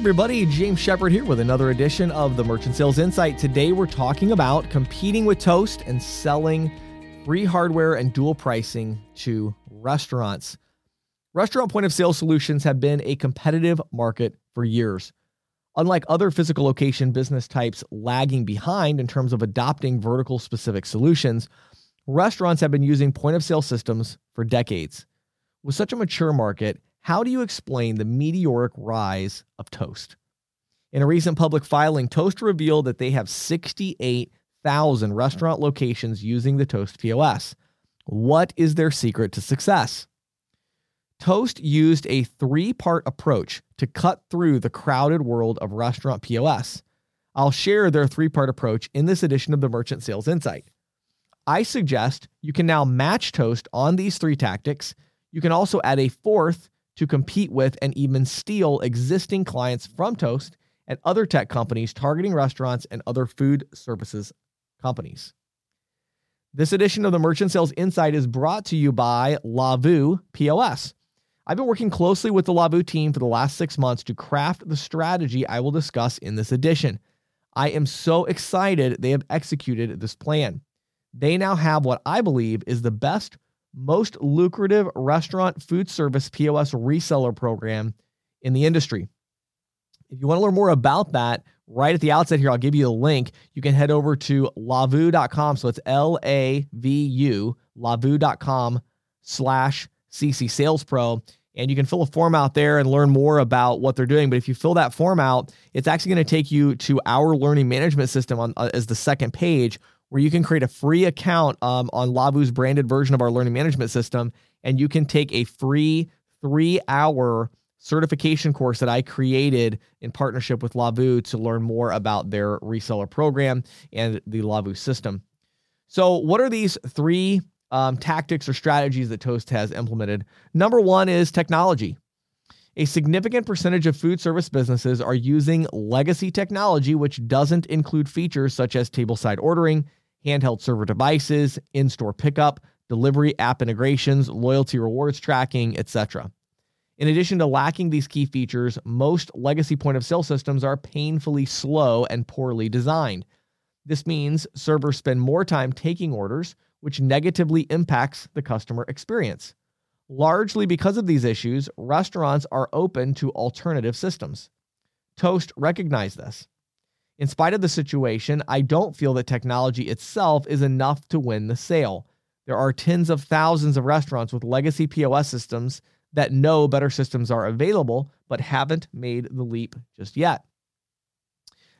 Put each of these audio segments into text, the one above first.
everybody, James Shepherd here with another edition of the Merchant Sales Insight. Today we're talking about competing with Toast and selling free hardware and dual pricing to restaurants. Restaurant point of sale solutions have been a competitive market for years. Unlike other physical location business types lagging behind in terms of adopting vertical specific solutions, restaurants have been using point of sale systems for decades. With such a mature market, how do you explain the meteoric rise of Toast? In a recent public filing, Toast revealed that they have 68,000 restaurant locations using the Toast POS. What is their secret to success? Toast used a three part approach to cut through the crowded world of restaurant POS. I'll share their three part approach in this edition of the Merchant Sales Insight. I suggest you can now match Toast on these three tactics. You can also add a fourth to compete with and even steal existing clients from Toast and other tech companies targeting restaurants and other food services companies. This edition of the Merchant Sales Insight is brought to you by Lavu POS. I've been working closely with the Lavu team for the last six months to craft the strategy I will discuss in this edition. I am so excited they have executed this plan. They now have what I believe is the best, most lucrative restaurant food service POS reseller program in the industry. If you want to learn more about that, right at the outset here, I'll give you a link. You can head over to lavu.com. So it's L A V U, lavu.com slash CC Sales Pro and you can fill a form out there and learn more about what they're doing. But if you fill that form out, it's actually going to take you to our learning management system on uh, as the second page, where you can create a free account um, on Lavu's branded version of our learning management system, and you can take a free three-hour certification course that I created in partnership with Lavu to learn more about their reseller program and the Lavu system. So, what are these three um, tactics or strategies that Toast has implemented. Number one is technology. A significant percentage of food service businesses are using legacy technology, which doesn't include features such as tableside ordering, handheld server devices, in store pickup, delivery app integrations, loyalty rewards tracking, etc. In addition to lacking these key features, most legacy point of sale systems are painfully slow and poorly designed. This means servers spend more time taking orders, which negatively impacts the customer experience. Largely because of these issues, restaurants are open to alternative systems. Toast recognized this. In spite of the situation, I don't feel that technology itself is enough to win the sale. There are tens of thousands of restaurants with legacy POS systems that know better systems are available, but haven't made the leap just yet.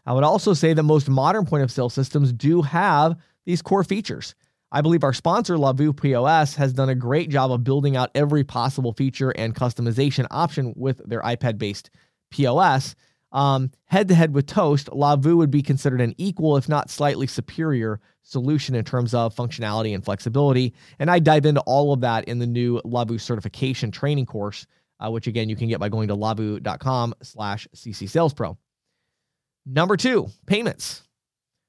I would also say that most modern point of sale systems do have these core features. I believe our sponsor, Lavu POS, has done a great job of building out every possible feature and customization option with their iPad based POS. Head to head with Toast, Lavu would be considered an equal, if not slightly superior, solution in terms of functionality and flexibility. And I dive into all of that in the new Lavu certification training course, uh, which again you can get by going to lavu.com slash ccsalespro. Number two, payments.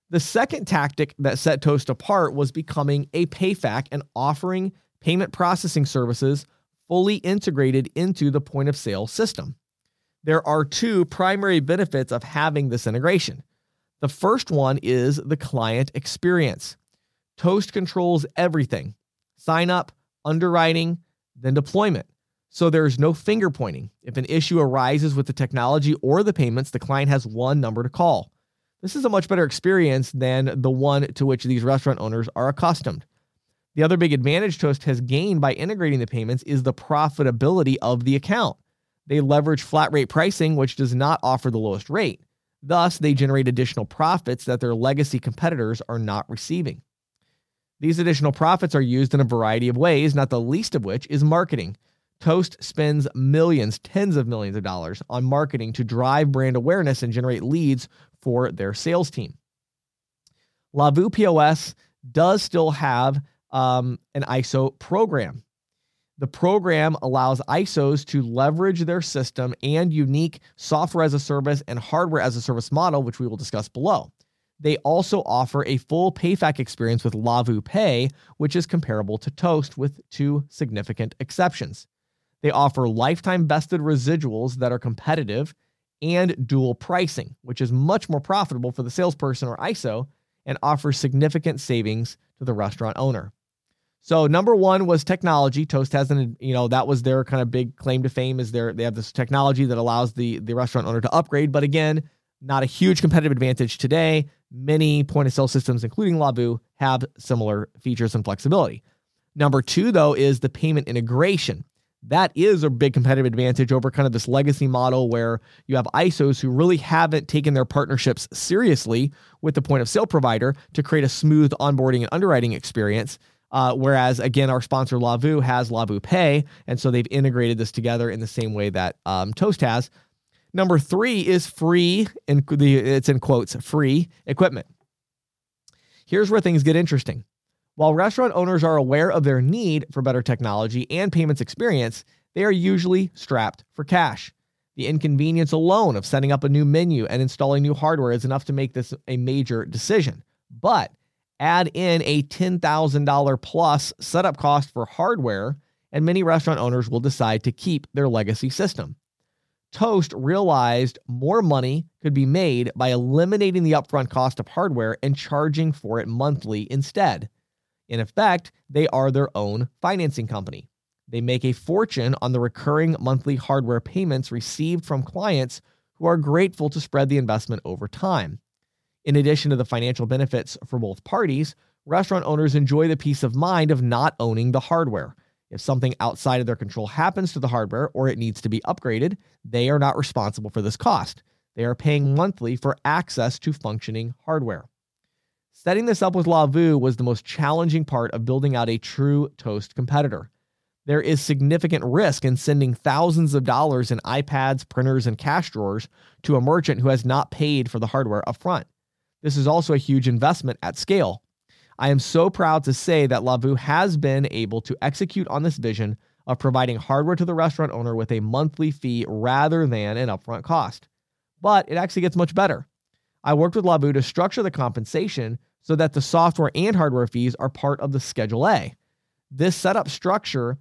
The second tactic that set Toast apart was becoming a PayFac and offering payment processing services fully integrated into the point of sale system. There are two primary benefits of having this integration. The first one is the client experience. Toast controls everything sign up, underwriting, then deployment. So there's no finger pointing. If an issue arises with the technology or the payments, the client has one number to call. This is a much better experience than the one to which these restaurant owners are accustomed. The other big advantage Toast has gained by integrating the payments is the profitability of the account. They leverage flat rate pricing, which does not offer the lowest rate. Thus, they generate additional profits that their legacy competitors are not receiving. These additional profits are used in a variety of ways, not the least of which is marketing. Toast spends millions, tens of millions of dollars on marketing to drive brand awareness and generate leads for their sales team. Lavu POS does still have um, an ISO program. The program allows ISOs to leverage their system and unique software as a service and hardware as a service model, which we will discuss below. They also offer a full PayFac experience with Lavu Pay, which is comparable to Toast with two significant exceptions. They offer lifetime vested residuals that are competitive and dual pricing, which is much more profitable for the salesperson or ISO and offers significant savings to the restaurant owner. So number one was technology. Toast has an, you know, that was their kind of big claim to fame is their they have this technology that allows the the restaurant owner to upgrade. But again, not a huge competitive advantage today. Many point of sale systems, including Lavu, have similar features and flexibility. Number two, though, is the payment integration. That is a big competitive advantage over kind of this legacy model where you have ISOs who really haven't taken their partnerships seriously with the point of sale provider to create a smooth onboarding and underwriting experience. Uh, whereas again, our sponsor Lavu has Lavu Pay, and so they've integrated this together in the same way that um, Toast has. Number three is free, and it's in quotes, free equipment. Here's where things get interesting. While restaurant owners are aware of their need for better technology and payments experience, they are usually strapped for cash. The inconvenience alone of setting up a new menu and installing new hardware is enough to make this a major decision. But add in a $10,000 plus setup cost for hardware, and many restaurant owners will decide to keep their legacy system. Toast realized more money could be made by eliminating the upfront cost of hardware and charging for it monthly instead. In effect, they are their own financing company. They make a fortune on the recurring monthly hardware payments received from clients who are grateful to spread the investment over time. In addition to the financial benefits for both parties, restaurant owners enjoy the peace of mind of not owning the hardware. If something outside of their control happens to the hardware or it needs to be upgraded, they are not responsible for this cost. They are paying monthly for access to functioning hardware. Setting this up with Lavu was the most challenging part of building out a true Toast competitor. There is significant risk in sending thousands of dollars in iPads, printers, and cash drawers to a merchant who has not paid for the hardware upfront. This is also a huge investment at scale. I am so proud to say that Lavu has been able to execute on this vision of providing hardware to the restaurant owner with a monthly fee rather than an upfront cost. But it actually gets much better. I worked with Lavu to structure the compensation so that the software and hardware fees are part of the Schedule A. This setup structure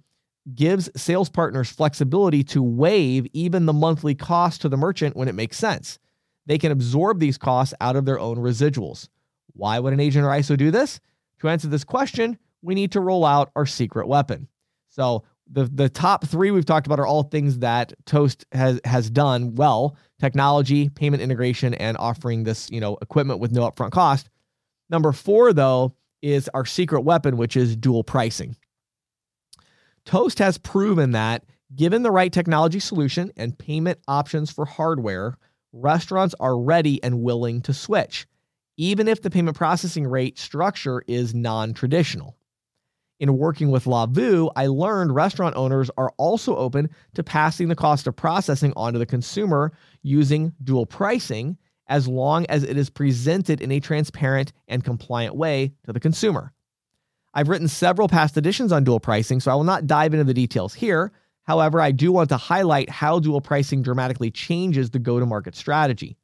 gives sales partners flexibility to waive even the monthly cost to the merchant when it makes sense. They can absorb these costs out of their own residuals. Why would an agent or ISO do this? To answer this question, we need to roll out our secret weapon. So the the top three we've talked about are all things that Toast has has done well: technology, payment integration, and offering this you know equipment with no upfront cost. Number four, though, is our secret weapon, which is dual pricing. Toast has proven that given the right technology solution and payment options for hardware, restaurants are ready and willing to switch even if the payment processing rate structure is non traditional. In working with Lavu, I learned restaurant owners are also open to passing the cost of processing onto the consumer using dual pricing as long as it is presented in a transparent and compliant way to the consumer. I've written several past editions on dual pricing, so I will not dive into the details here. However, I do want to highlight how dual pricing dramatically changes the go to market strategy.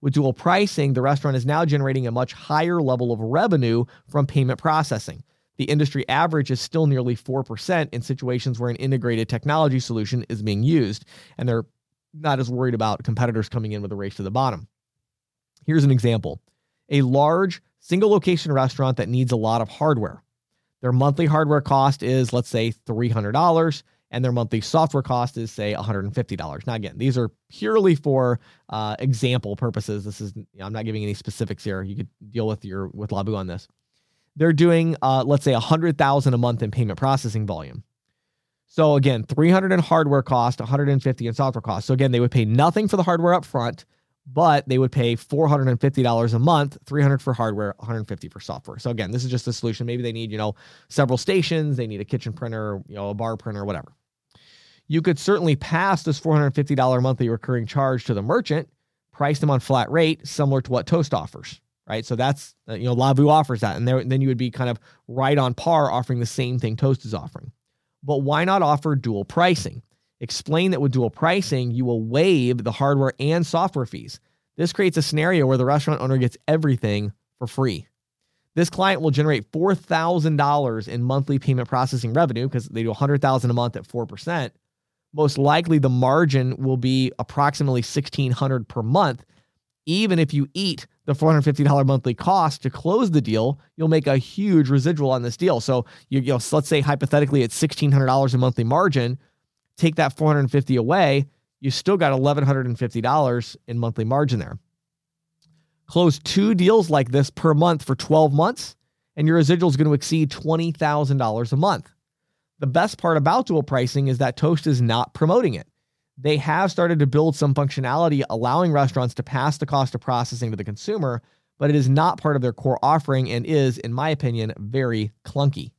With dual pricing, the restaurant is now generating a much higher level of revenue from payment processing. The industry average is still nearly 4% in situations where an integrated technology solution is being used, and they're not as worried about competitors coming in with a race to the bottom. Here's an example a large single location restaurant that needs a lot of hardware. Their monthly hardware cost is, let's say, $300 and their monthly software cost is say $150. Now again, these are purely for uh, example purposes. This is I'm not giving any specifics here. You could deal with your with Lavu on this. They're doing uh, let's say 100,000 a month in payment processing volume. So again, 300 in hardware cost, 150 in software cost. So again, they would pay nothing for the hardware up front, but they would pay $450 a month, 300 for hardware, 150 for software. So again, this is just a solution. Maybe they need, you know, several stations, they need a kitchen printer, you know, a bar printer, whatever you could certainly pass this $450 monthly recurring charge to the merchant, price them on flat rate, similar to what Toast offers, right? So that's, uh, you know, Lavu offers that. And then you would be kind of right on par offering the same thing Toast is offering. But why not offer dual pricing? Explain that with dual pricing, you will waive the hardware and software fees. This creates a scenario where the restaurant owner gets everything for free. This client will generate $4,000 in monthly payment processing revenue because they do 100,000 a month at 4%, most likely the margin will be approximately 1600 per month. Even if you eat the $450 monthly cost to close the deal, you'll make a huge residual on this deal. So you, you know, let's say hypothetically it's $1600 a monthly margin, take that 450 away, you still got $1150 in monthly margin there. Close two deals like this per month for 12 months and your residual is going to exceed $20,000 a month. The best part about dual pricing is that Toast is not promoting it. They have started to build some functionality allowing restaurants to pass the cost of processing to the consumer, but it is not part of their core offering and is, in my opinion, very clunky.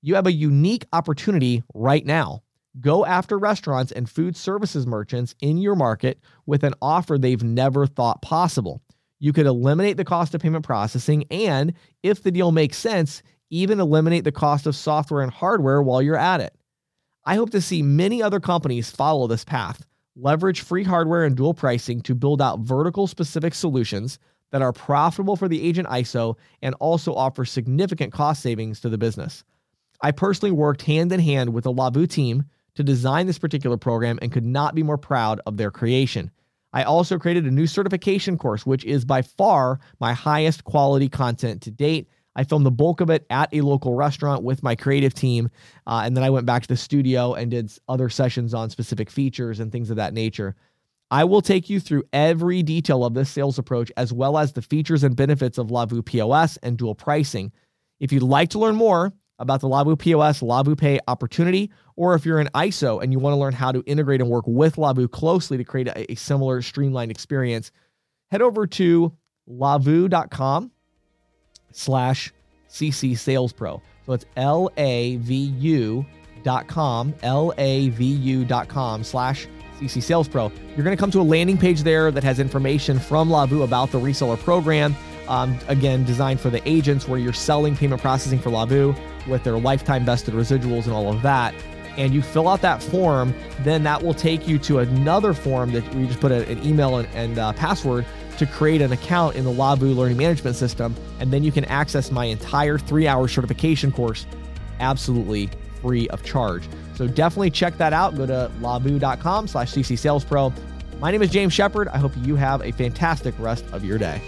You have a unique opportunity right now. Go after restaurants and food services merchants in your market with an offer they've never thought possible. You could eliminate the cost of payment processing and, if the deal makes sense, even eliminate the cost of software and hardware while you're at it. I hope to see many other companies follow this path, leverage free hardware and dual pricing to build out vertical specific solutions that are profitable for the agent ISO and also offer significant cost savings to the business. I personally worked hand in hand with the Lavu team to design this particular program and could not be more proud of their creation. I also created a new certification course, which is by far my highest quality content to date I filmed the bulk of it at a local restaurant with my creative team. Uh, and then I went back to the studio and did other sessions on specific features and things of that nature. I will take you through every detail of this sales approach, as well as the features and benefits of Lavu POS and dual pricing. If you'd like to learn more about the Lavu POS Lavu Pay opportunity, or if you're an ISO and you want to learn how to integrate and work with Lavu closely to create a, a similar streamlined experience, head over to lavu.com slash CC Sales Pro. So it's L A V U dot com, L A V U dot com slash CC Sales Pro. You're going to come to a landing page there that has information from Lavu about the reseller program. Um, again, designed for the agents where you're selling payment processing for Lavu with their lifetime vested residuals and all of that. And you fill out that form, then that will take you to another form that we just put a, an email and, and uh, password to create an account in the Lavu Learning Management System, and then you can access my entire three hour certification course absolutely free of charge. So definitely check that out. Go to lavu.com slash cc sales pro. My name is James Shepherd. I hope you have a fantastic rest of your day.